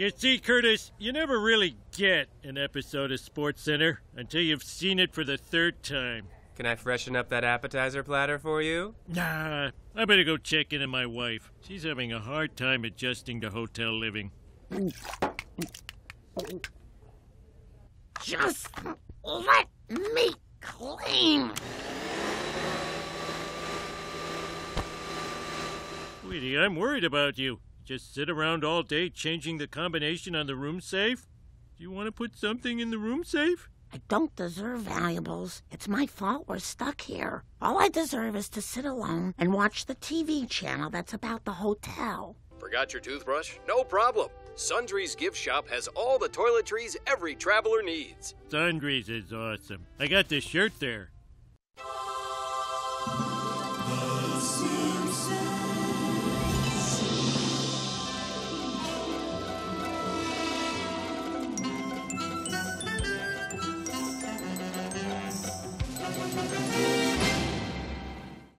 You see, Curtis, you never really get an episode of SportsCenter until you've seen it for the third time. Can I freshen up that appetizer platter for you? Nah, I better go check in on my wife. She's having a hard time adjusting to hotel living. Just let me clean. Sweetie, I'm worried about you. Just sit around all day changing the combination on the room safe? Do you want to put something in the room safe? I don't deserve valuables. It's my fault we're stuck here. All I deserve is to sit alone and watch the TV channel that's about the hotel. Forgot your toothbrush? No problem. Sundry's gift shop has all the toiletries every traveler needs. Sundries is awesome. I got this shirt there.